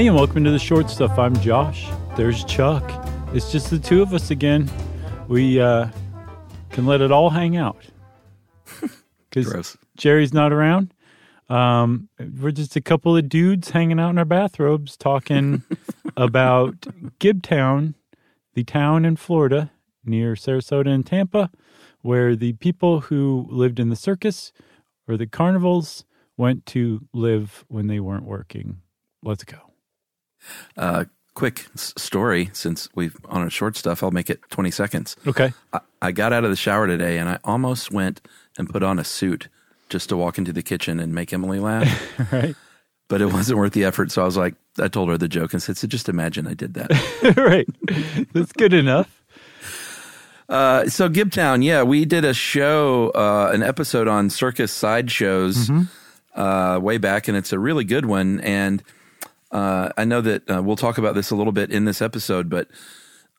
Hey, and welcome to the short stuff. I'm Josh. There's Chuck. It's just the two of us again. We uh, can let it all hang out because Jerry's not around. Um, we're just a couple of dudes hanging out in our bathrobes talking about Gibtown, the town in Florida near Sarasota and Tampa, where the people who lived in the circus or the carnivals went to live when they weren't working. Let's go. Uh, quick s- story since we've on a short stuff, I'll make it 20 seconds. Okay. I, I got out of the shower today and I almost went and put on a suit just to walk into the kitchen and make Emily laugh, right. but it wasn't worth the effort. So I was like, I told her the joke and said, so just imagine I did that. right. That's good enough. uh, so Gibtown, yeah, we did a show, uh, an episode on circus sideshows uh, way back, and it's a really good one. And uh, I know that uh, we'll talk about this a little bit in this episode, but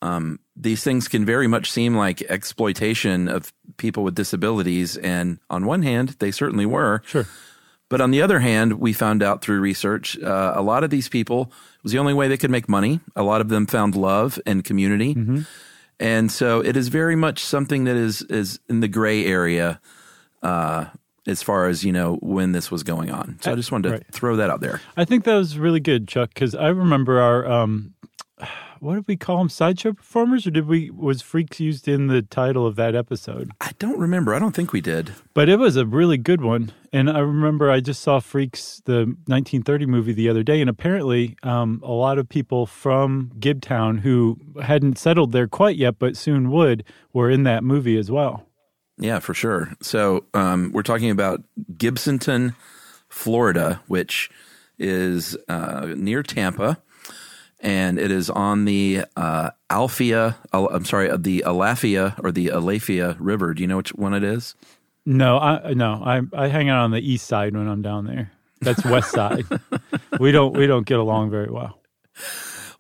um, these things can very much seem like exploitation of people with disabilities. And on one hand, they certainly were. Sure. But on the other hand, we found out through research, uh, a lot of these people it was the only way they could make money. A lot of them found love and community, and so it is very much something that is is in the gray area uh, as far as you know when this was going on. So I just wanted to Right. throw that out there. I think that was really good, Chuck, because I remember our um, what did we call them? Sideshow performers, or did we was freaks used in the title of that episode? I don't remember. I don't think we did. But it was a really good one, and I remember I just saw Freaks, the 1930 movie, the other day, and apparently um, a lot of people from Gibtown who hadn't settled there quite yet, but soon would, were in that movie as well. Yeah, for sure. So um, we're talking about Gibsonton, Florida, which is uh, near Tampa, and it is on the uh, Alphia. Al- I'm sorry, uh, the Alafia or the Alafia River. Do you know which one it is? No, I no, I I hang out on the east side when I'm down there. That's west side. we don't we don't get along very well.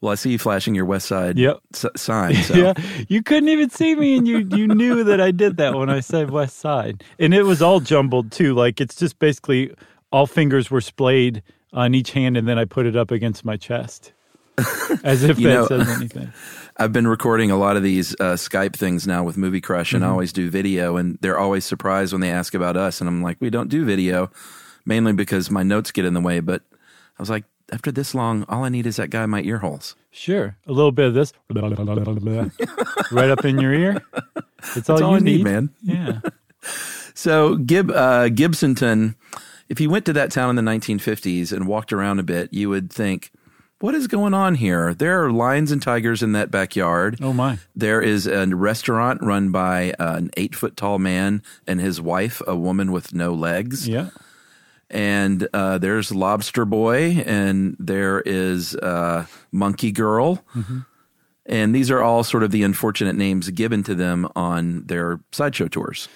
Well, I see you flashing your West Side Yep. s- sign. So. Yeah, you couldn't even see me, and you you knew that I did that when I said west side, and it was all jumbled too. Like it's just basically all fingers were splayed on each hand, and then I put it up against my chest, as if that know- says anything. I've been recording a lot of these uh, Skype things now with Movie Crush, and I always do video, and they're always surprised when they ask about us, and I'm like, we don't do video, mainly because my notes get in the way. But I was like, after this long, all I need is that guy in my ear holes. Sure, a little bit of this, right up in your ear. It's all, That's all you I need, man. Yeah, So Gib uh, Gibsonton, if you went to that town in the 1950s and walked around a bit, you would think, what is going on here? There are lions and tigers in that backyard. Oh my! There is a restaurant run by uh, an eight foot tall man and his wife, a woman with no legs. yeah. And uh, there's Lobster Boy, and there is uh, Monkey Girl. And these are all sort of the unfortunate names given to them on their sideshow tours.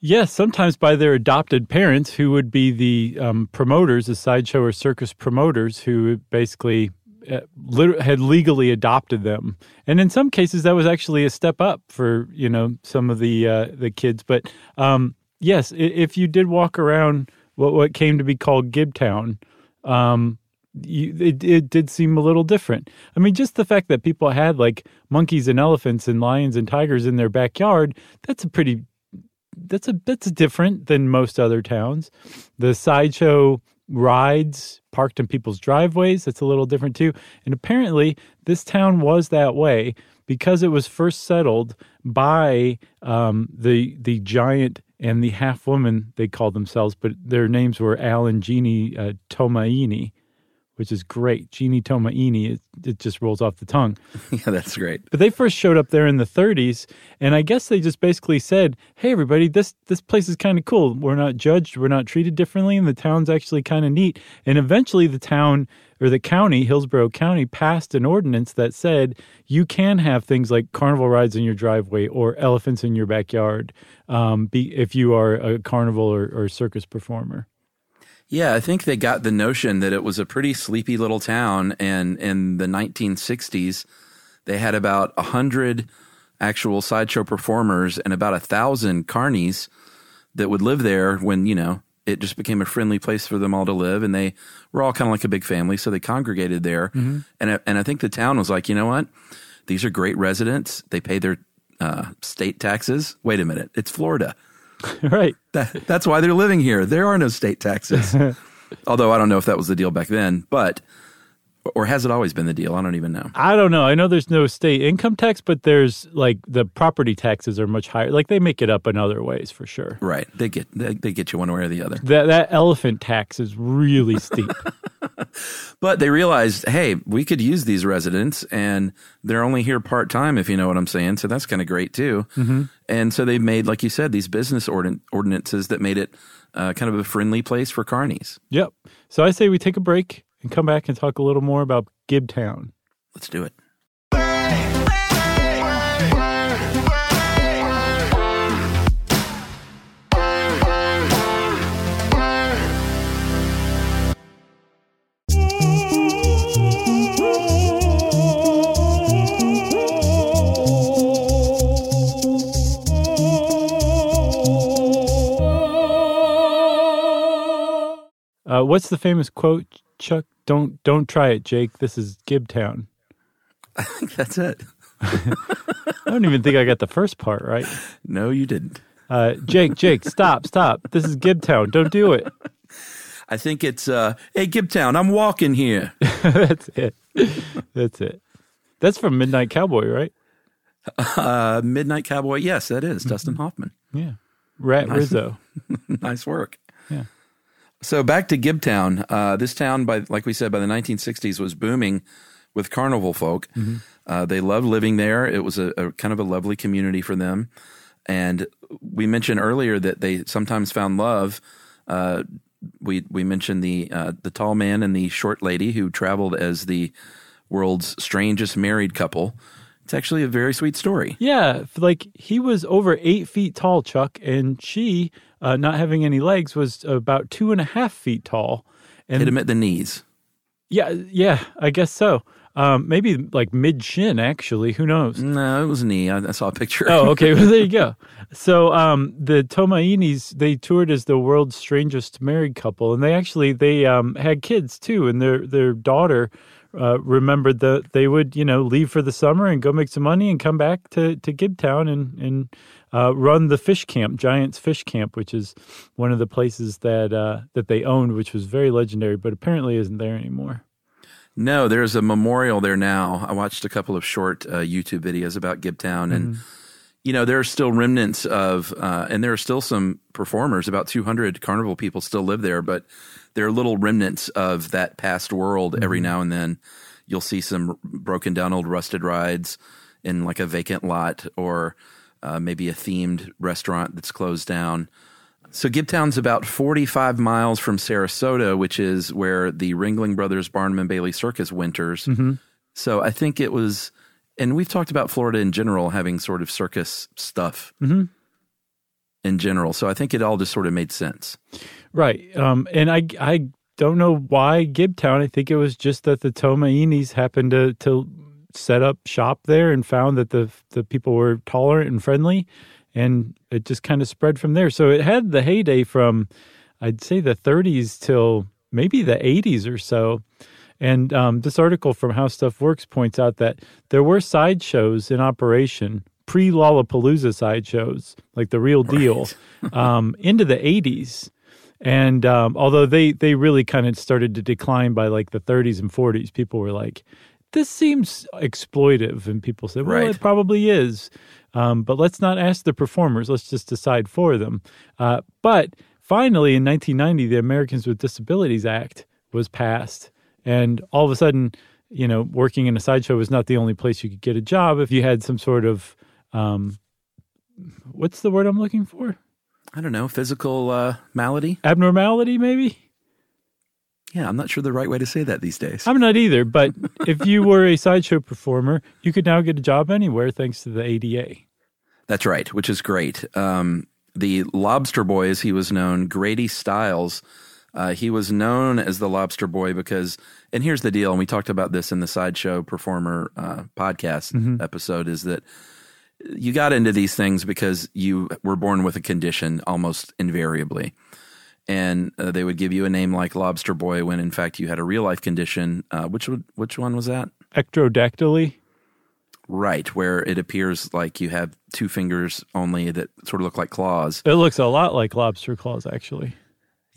Yes, sometimes by their adopted parents, who would be the um, promoters, the sideshow or circus promoters, who basically uh, lit- had legally adopted them. And in some cases, that was actually a step up for you know some of the uh, the kids. But um, yes, if you did walk around what what came to be called Gibtown, um, you, it, it did seem a little different. I mean, just the fact that people had like monkeys and elephants and lions and tigers in their backyard, that's a pretty that's a that's different than most other towns. The sideshow rides parked in people's driveways, that's a little different too. And apparently this town was that way because it was first settled by um, the the giant and the half woman they called themselves, but their names were Al and Jeannie uh, Tomaini, which is great. Jeannie Tomaini, it, it just rolls off the tongue. yeah, that's great. But they first showed up there in the 30s, and I guess they just basically said, "Hey, everybody, this this place is kind of cool. We're not judged. We're not treated differently, and the town's actually kind of neat." And eventually, the town or the county, Hillsborough County, passed an ordinance that said you can have things like carnival rides in your driveway or elephants in your backyard, um, be, if you are a carnival or, or circus performer. Yeah, I think they got the notion that it was a pretty sleepy little town, and in the 1960s, they had about a hundred actual sideshow performers and about a thousand carnies that would live there when you know it just became a friendly place for them all to live, and they were all kind of like a big family, so they congregated there. And I, and I think the town was like, you know what, these are great residents. They pay their uh, state taxes. Wait a minute, it's Florida. right. That, that's why they're living here. There are no state taxes. Although I don't know if that was the deal back then, but or has it always been the deal? I don't even know. I don't know. I know there's no state income tax, but there's like the property taxes are much higher. Like they make it up in other ways for sure. Right? They get they, they get you one way or the other. That that elephant tax is really steep. But they realized, hey, we could use these residents, and they're only here part time, if you know what I'm saying. So that's kind of great too. Mm-hmm. And so they made, like you said, these business ordin- ordinances that made it uh, kind of a friendly place for carnies. yep. So I say we take a break and come back and talk a little more about Gibtown. Let's do it. Uh, what's the famous quote, Chuck? Don't don't try it, Jake. This is Gibtown. I think that's it. I don't even think I got the first part right. No, you didn't. Uh, Jake, Jake, stop, stop. This is Gibtown. Don't do it. I think it's, uh, hey, Gibtown, I'm walking here. That's it. That's it. That's from Midnight Cowboy, right? Uh, Midnight Cowboy. Yes, that is Dustin Hoffman. Yeah. Ratso Rizzo. nice work. Yeah. So back to Gibtown. Uh, this town, by like we said, by the 1960s was booming with carnival folk. Uh, they loved living there. It was a, a kind of a lovely community for them. And we mentioned earlier that they sometimes found love. Uh, we we mentioned the uh, the tall man and the short lady who traveled as the world's strangest married couple. It's actually a very sweet story. Yeah, like he was over eight feet tall, Chuck, and she, uh, not having any legs, was about two and a half feet tall. And Hit him at the knees. yeah, yeah, I guess so. Um, maybe like mid shin, actually. Who knows? No, it was knee. I, I saw a picture. Oh, okay. Well, there you go. So, um, the Tomainis they toured as the world's strangest married couple, and they actually they um, had kids too. And their their daughter uh, remembered that they would you know leave for the summer and go make some money and come back to to Gibtown and and uh, run the fish camp, Giants Fish Camp, which is one of the places that uh, that they owned, which was very legendary, but apparently isn't there anymore. No, there's a memorial there now. I watched a couple of short uh, YouTube videos about Gibtown, and you know there are still remnants of, uh, and there are still some performers. About 200 carnival people still live there, but there are little remnants of that past world. Every now and then, you'll see some broken down old rusted rides in like a vacant lot, or uh, maybe a themed restaurant that's closed down. So Gibtown's about 45 miles from Sarasota, which is where the Ringling Brothers Barnum and Bailey Circus winters. So I think it was, and we've talked about Florida in general having sort of circus stuff in general. So I think it all just sort of made sense. Right. Um, and I, I don't know why Gibtown. I think it was just that the Tomainis happened to, to set up shop there and found that the, the people were tolerant and friendly. And it just kind of spread from there. So it had the heyday from, I'd say, the 30s till maybe the 80s or so. And um, this article from How Stuff Works points out that there were sideshows in operation, pre Lollapalooza sideshows, like the real deal, um, into the 80s. And um, although they, they really kind of started to decline by like the 30s and 40s, people were like, this seems exploitive. And people said, well, Right. it probably is. Um, but let's not ask the performers. Let's just decide for them. Uh, but finally, in 1990, the Americans with Disabilities Act was passed. And all of a sudden, you know, working in a sideshow was not the only place you could get a job if you had some sort of, um, what's the word I'm looking for? I don't know, physical uh, malady? Abnormality, maybe? Yeah, I'm not sure the right way to say that these days. I'm not either, but if you were a sideshow performer, you could now get a job anywhere thanks to the ADA. That's right, which is great. Um, the Lobster Boy, as he was known, Grady Stiles, uh, he was known as the Lobster Boy because, and here's the deal, and we talked about this in the Sideshow Performer uh, podcast episode, is that you got into these things because you were born with a condition almost invariably. and uh, they would give you a name like Lobster Boy when in fact you had a real life condition. Uh, which would, which one was that? Ectrodactyly. Right, where it appears like you have two fingers only that sort of look like claws. It looks a lot like lobster claws, actually.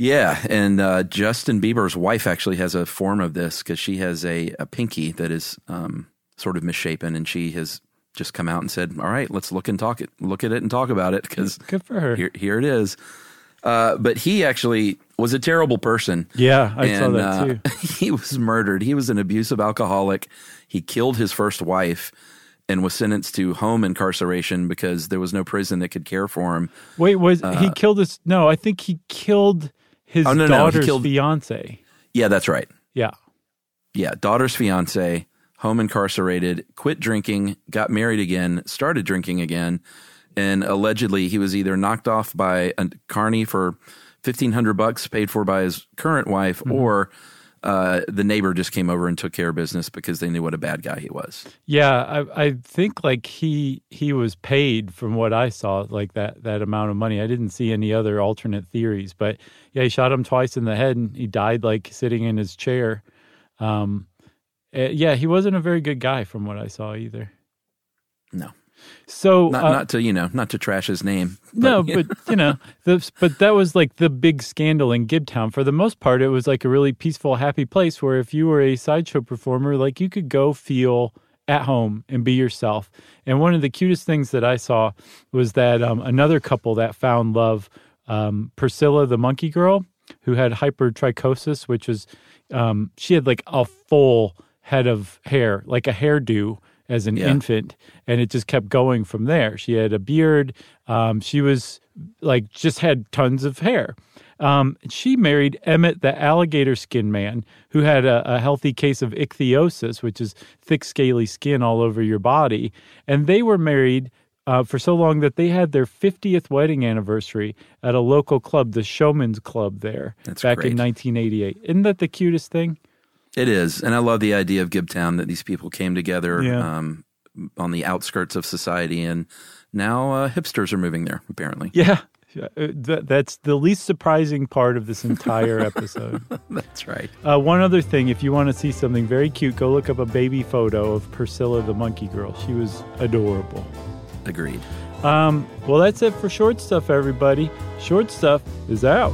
Yeah, and uh, Justin Bieber's wife actually has a form of this because she has a, a pinky that is um, sort of misshapen, and she has just come out and said, "All right, let's look and talk it, look at it and talk about it." Because good for her. Here, here it is. Uh, but he actually was a terrible person. Yeah, I and, saw that uh, too. he was murdered. He was an abusive alcoholic. He killed his first wife and was sentenced to home incarceration because there was no prison that could care for him. Wait, was uh, he killed his? No, I think he killed his oh, no, daughter's no, killed, fiance. Yeah, that's right. Yeah, yeah, daughter's fiance, home incarcerated, quit drinking, got married again, started drinking again, and allegedly he was either knocked off by a carney for fifteen hundred bucks paid for by his current wife, mm-hmm. or uh, the neighbor just came over and took care of business because they knew what a bad guy he was. Yeah, I, I think like he he was paid from what I saw, like that that amount of money. I didn't see any other alternate theories, but yeah, he shot him twice in the head and he died like sitting in his chair. Um, eh, yeah, he wasn't a very good guy from what I saw either. No. So not, uh, not to you know not to trash his name. But, no, but you know, the, but that was like the big scandal in Gibtown. For the most part, it was like a really peaceful, happy place where if you were a sideshow performer, like you could go feel at home and be yourself. And one of the cutest things that I saw was that um, another couple that found love, um, Priscilla the monkey girl, who had hypertrichosis, which is um, she had like a full head of hair, like a hairdo as an yeah. infant, and it just kept going from there. She had a beard. Um, she was like just had tons of hair. Um, she married Emmett, the alligator skin man, who had a, a, healthy case of ichthyosis, which is thick, scaly skin all over your body. And they were married uh, for so long that they had their 50th wedding anniversary at a local club, the Showman's Club, there That's back great. in 1988. Isn't that the cutest thing? It is, and I love the idea of Gibtown that these people came together yeah. um, on the outskirts of society, and now uh, hipsters are moving there. Apparently, yeah, uh, that's the least surprising part of this entire episode. that's right. Uh, one other thing, if you want to see something very cute, go look up a baby photo of Priscilla the monkey girl. She was adorable. Agreed. Um, well, that's it for short stuff, everybody. Short stuff is out.